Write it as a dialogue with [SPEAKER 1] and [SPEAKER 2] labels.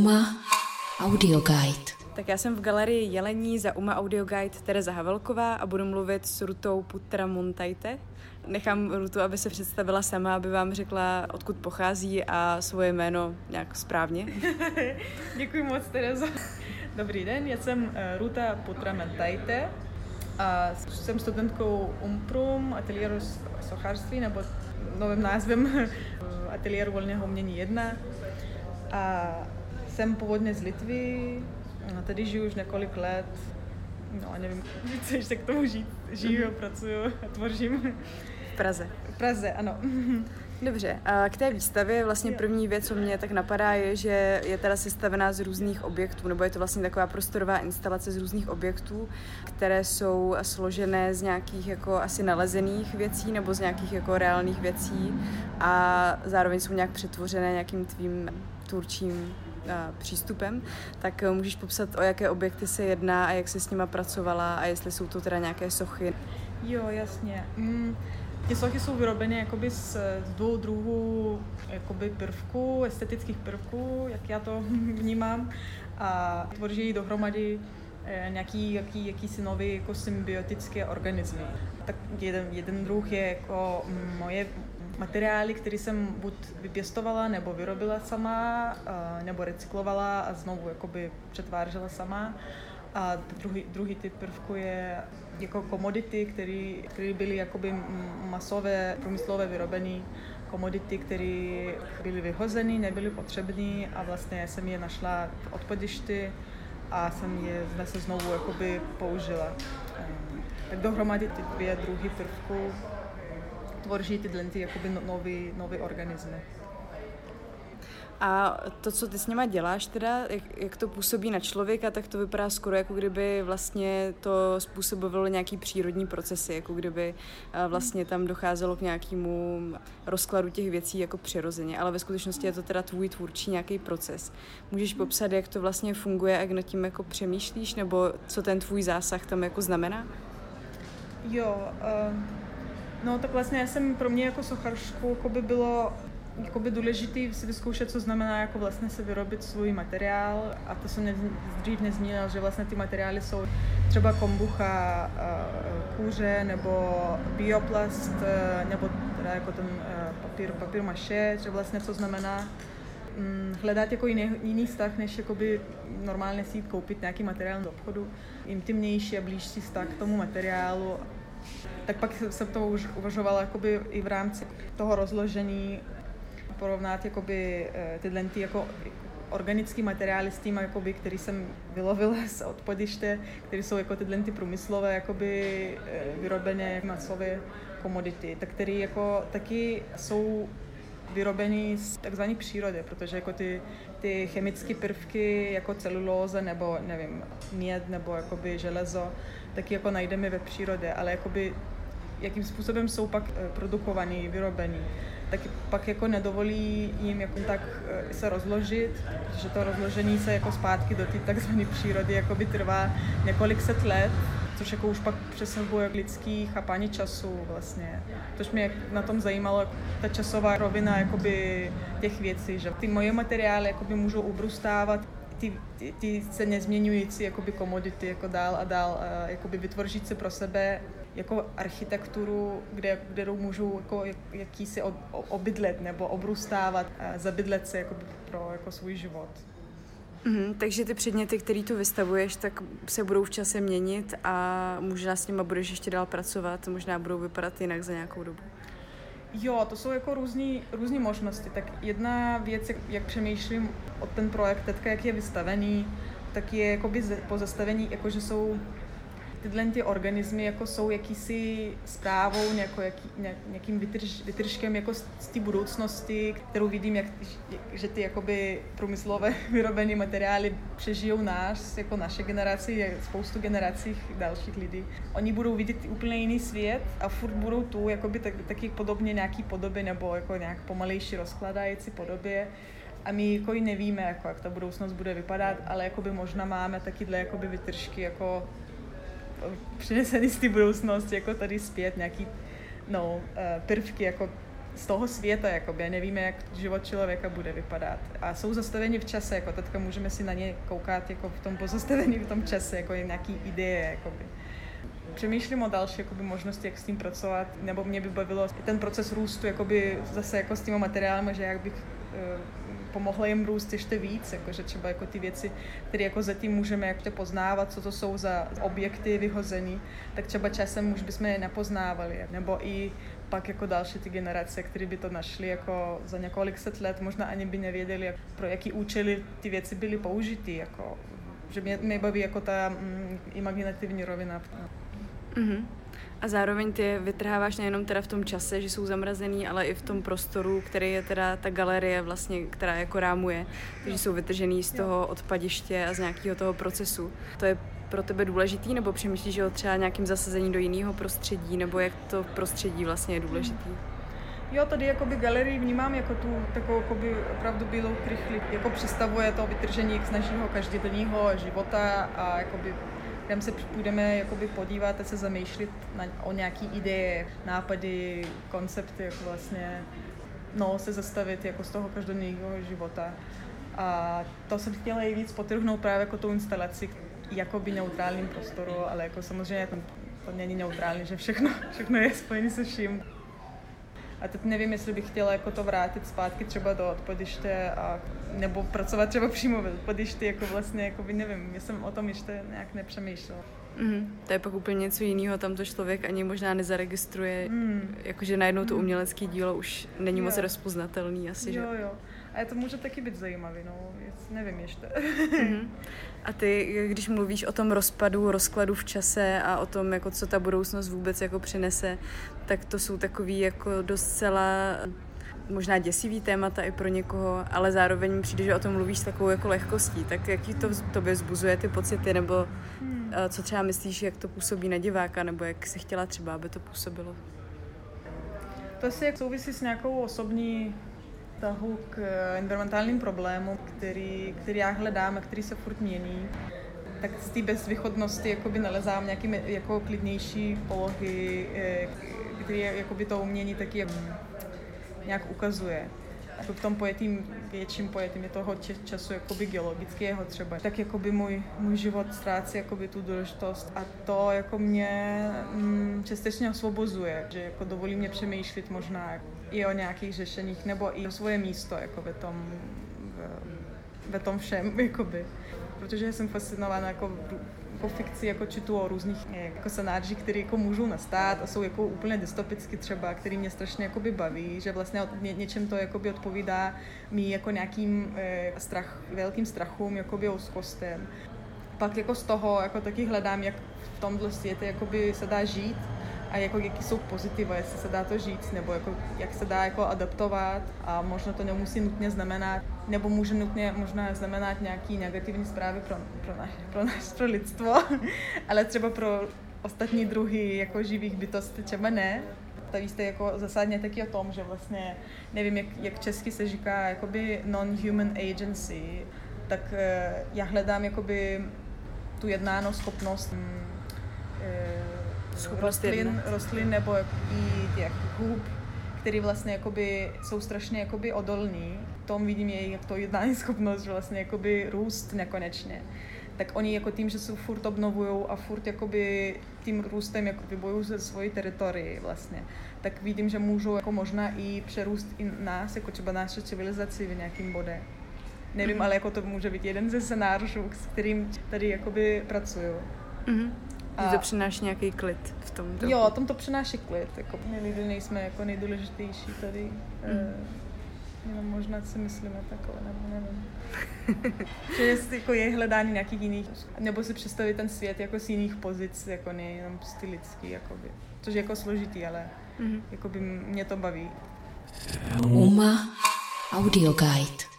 [SPEAKER 1] UMA Audio Guide.
[SPEAKER 2] Tak já jsem v galerii Jelení za UMA Audio Guide Tereza Havelková a budu mluvit s Rutou Putra Montajte. Nechám Rutu, aby se představila sama, aby vám řekla, odkud pochází a svoje jméno nějak správně.
[SPEAKER 3] Děkuji moc, Terezo. Dobrý den, já jsem eh, Ruta Putra Montajte a jsem studentkou UMPRUM, ateliéru sochařství, nebo novým názvem ateliéru volného umění 1. A jsem původně z Litvy, a tady žiju už několik let. No a nevím, co ještě k tomu žít. Žiju, pracuju a tvořím.
[SPEAKER 2] V Praze.
[SPEAKER 3] V Praze, ano.
[SPEAKER 2] Dobře, a k té výstavě vlastně první věc, co mě tak napadá, je, že je teda sestavená z různých objektů, nebo je to vlastně taková prostorová instalace z různých objektů, které jsou složené z nějakých jako asi nalezených věcí nebo z nějakých jako reálných věcí a zároveň jsou nějak přetvořené nějakým tvým tvůrčím přístupem, tak eh, můžeš popsat, o jaké objekty se jedná a jak se s nima pracovala a jestli jsou to teda nějaké sochy.
[SPEAKER 3] Jo, jasně. Mm, ty sochy jsou vyrobeny jakoby z, z dvou druhů jakoby prvků, estetických prvků, jak já to vnímám, a tvoří dohromady eh, nějaký, jaký, jakýsi nový jako symbiotické organismy. Tak jeden, jeden druh je jako moje materiály, které jsem buď vypěstovala nebo vyrobila sama, nebo recyklovala a znovu jakoby přetvářela sama. A druhý, druhý typ prvku je jako komodity, které byly jakoby masové, průmyslové vyrobené komodity, které byly vyhozeny, nebyly potřebné a vlastně jsem je našla v odpadišti a jsem je zase znovu jakoby použila. Ehm, tak dohromady ty dvě druhy prvků tvoří tyhle ty jakoby no, nový, nový organismy.
[SPEAKER 2] A to, co ty s nima děláš teda, jak, jak to působí na člověka, tak to vypadá skoro jako kdyby vlastně to způsobovalo nějaký přírodní procesy, jako kdyby eh, vlastně tam docházelo k nějakému rozkladu těch věcí jako přirozeně, ale ve skutečnosti je to teda tvůj tvůrčí nějaký proces. Můžeš popsat, jak to vlastně funguje, jak nad tím jako přemýšlíš, nebo co ten tvůj zásah tam jako znamená?
[SPEAKER 3] Jo, uh No tak vlastně já jsem pro mě jako sochařku jako by bylo jakoby důležité si vyzkoušet, co znamená jako vlastně se vyrobit svůj materiál a to jsem dřív nezmínil, že vlastně ty materiály jsou třeba kombucha, eh, kůře nebo bioplast eh, nebo teda jako ten eh, papír, papír maše, že vlastně co znamená mm, hledat jako jiný, jiný vztah, než jakoby normálně si jít koupit nějaký materiál do obchodu. Intimnější a blížší vztah k tomu materiálu tak pak jsem to už uvažovala jakoby i v rámci toho rozložení porovnat jakoby eh, tyhle ty jako organický materiály s tím, jakoby, který jsem vylovila z odpadiště, které jsou jako tyhle ty průmyslové jakoby, eh, vyrobené masové komodity, tak které jako taky jsou vyrobeny z takzvané přírody, protože jako ty, ty chemické prvky jako celulóza nebo nevím, měd nebo jakoby železo, taky jako najdeme ve přírodě, ale jakoby jakým způsobem jsou pak eh, produkovaný, vyrobený, tak pak jako nedovolí jim jako tak eh, se rozložit, protože to rozložení se jako zpátky do té takzvané přírody jakoby trvá několik set let, což jako už pak přesahuje lidský chápání času vlastně. Což mě na tom zajímalo, ta časová rovina jakoby těch věcí, že ty moje materiály jakoby můžou ubrustávat ty, ty, ty se nezměňující jakoby komodity jako dál a dál a jakoby vytvořit se pro sebe jako architekturu, kde, kterou můžu jako jakýsi obydlet nebo obrůstávat, zabydlet se jako pro jako svůj život.
[SPEAKER 2] Mm, takže ty předměty, které tu vystavuješ, tak se budou v čase měnit a možná s nimi budeš ještě dál pracovat, možná budou vypadat jinak za nějakou dobu.
[SPEAKER 3] Jo, to jsou jako různé možnosti. Tak jedna věc, jak, jak přemýšlím o ten projekt teďka, jak je vystavený, tak je jakoby pozastavení, jako že jsou tyhle ty organismy jako jsou jakýsi zprávou, nějako, jaký, nějakým vytrž, vytržkem jako z, z té budoucnosti, kterou vidím, jak, že ty jakoby průmyslové vyrobené materiály přežijou nás, jako naše generaci, spoustu generací dalších lidí. Oni budou vidět úplně jiný svět a furt budou tu jakoby tak, taky podobně nějaký podoby nebo jako nějak pomalejší rozkladající podobě a my jako i nevíme, jako, jak ta budoucnost bude vypadat, ale jakoby možná máme takyhle jakoby vytržky jako přinesený z té budoucnosti, jako tady zpět nějaký no, eh, prvky, jako z toho světa, jakoby, nevíme, jak život člověka bude vypadat. A jsou zastaveni v čase, jako teďka můžeme si na ně koukat jako v tom pozastavení v tom čase, jako nějaký ideje, jakoby. Přemýšlím o další jakoby, možnosti, jak s tím pracovat, nebo mě by bavilo ten proces růstu jakoby, zase jako s těmi materiály, že jak bych pomohla jim růst ještě víc, jakože třeba jako ty věci, které jako zatím můžeme jak to poznávat, co to jsou za objekty vyhozený, tak třeba časem už bychom je nepoznávali, nebo i pak jako další ty generace, které by to našly jako za několik set let, možná ani by nevěděli, jak, pro jaký účely ty věci byly použity, jako, že mě, mě baví jako ta mm, imaginativní rovina.
[SPEAKER 2] Mm-hmm. A zároveň ty vytrháváš nejenom teda v tom čase, že jsou zamrazený, ale i v tom prostoru, který je teda ta galerie vlastně, která jako rámuje, takže jsou vytržený z toho odpadiště a z nějakého toho procesu. To je pro tebe důležitý, nebo přemýšlíš o třeba nějakým zasazení do jiného prostředí, nebo jak to prostředí vlastně je důležitý?
[SPEAKER 3] Jo, tady jakoby galerii vnímám jako tu takovou jakoby opravdu bílou krychli. Jako představuje to vytržení z našeho každodenního života a jakoby kam se půjdeme jakoby podívat a se zamýšlet na, o nějaký ideje, nápady, koncepty, jako vlastně no, se zastavit jako z toho každodenního života. A to jsem chtěla i víc potrhnout právě jako tou instalaci, jakoby neutrálním prostoru, ale jako samozřejmě to není neutrální, že všechno, všechno je spojené se vším. A teď nevím, jestli bych chtěla jako to vrátit zpátky třeba do odpadiště a nebo pracovat třeba přímo ve odpadišti, jako vlastně, jako by nevím, já jsem o tom ještě nějak nepřemýšlela.
[SPEAKER 2] Mm, to je pak úplně něco jiného, tam to člověk ani možná nezaregistruje, mm. jakože najednou to mm. umělecké dílo už není jo. moc rozpoznatelný asi,
[SPEAKER 3] jo, že? Jo, A to může taky být zajímavý, no, nevím ještě.
[SPEAKER 2] mm. A ty, když mluvíš o tom rozpadu, rozkladu v čase a o tom, jako co ta budoucnost vůbec jako přinese, tak to jsou takový jako docela možná děsivý témata i pro někoho, ale zároveň přijde, že o tom mluvíš s takovou jako lehkostí. Tak jaký to v tobě zbuzuje ty pocity, nebo hmm. Eh, co třeba myslíš, jak to působí na diváka, nebo jak si chtěla třeba, aby to působilo?
[SPEAKER 3] To asi souvisí s nějakou osobní tahu k eh, environmentálním problémům, který, který já hledám a který se furt mění tak z té bezvýchodnosti jakoby nalezám nějaké jako klidnější polohy, eh, které to umění taky nějak ukazuje. Jako v tom pojetým, větším pojetým je toho času jakoby geologického třeba. Tak jakoby můj, můj život ztrácí jakoby tu důležitost a to jako mě mm, částečně osvobozuje, že jako dovolí mě přemýšlet možná i o nějakých řešeních nebo i o svoje místo jako ve tom, ve, ve tom všem, jakoby. Protože jsem fascinovaná jako jako fikci jako čtu o různých jako scénářích, které jako můžou nastat a jsou jako úplně dystopicky třeba, který mě strašně jakoby baví, že vlastně ně, něčem to jakoby odpovídá mý jako nějakým eh, strach, velkým strachům, jakoby úzkostem. Pak jako z toho jako taky hledám, jak v tomhle světě jakoby se dá žít a jako jaký jsou pozitiva, jestli se dá to říct, nebo jako, jak se dá jako adaptovat a možná to nemusí nutně znamenat, nebo může nutně možná znamenat nějaký negativní zprávy pro, pro, naš, pro, naš, pro lidstvo, ale třeba pro ostatní druhy jako živých bytostí třeba ne. Tak jste jako zásadně taky o tom, že vlastně, nevím, jak, jak česky se říká, jakoby non-human agency, tak uh, já hledám jakoby tu jednáno schopnost um, rostlin, rostlin nebo i těch hub, které vlastně jakoby jsou strašně jakoby odolní. V tom vidím jejich to jednání schopnost, že vlastně jakoby růst nekonečně. Tak oni jako tím, že se furt obnovují a furt jakoby tím růstem jako vybojují ze svoji teritorii vlastně, tak vidím, že můžou jako možná i přerůst i nás, jako třeba naše civilizaci v nějakým bodě. Nevím, mm-hmm. ale jako to může být jeden ze scénářů, s kterým tady jakoby pracuju. Mm-hmm.
[SPEAKER 2] A... to přináší nějaký klid v tom. Trochu.
[SPEAKER 3] Jo, tom to přináší klid. Jako my lidi nejsme jako nejdůležitější tady. Mm. Jenom možná si myslíme takové, nebo nevím. že je, jako je hledání nějakých jiných, nebo si představit ten svět jako z jiných pozic, jako nejenom stylický, jakoby. Což je jako složitý, ale mm-hmm. jakoby mě to baví.
[SPEAKER 1] Uma Audio Guide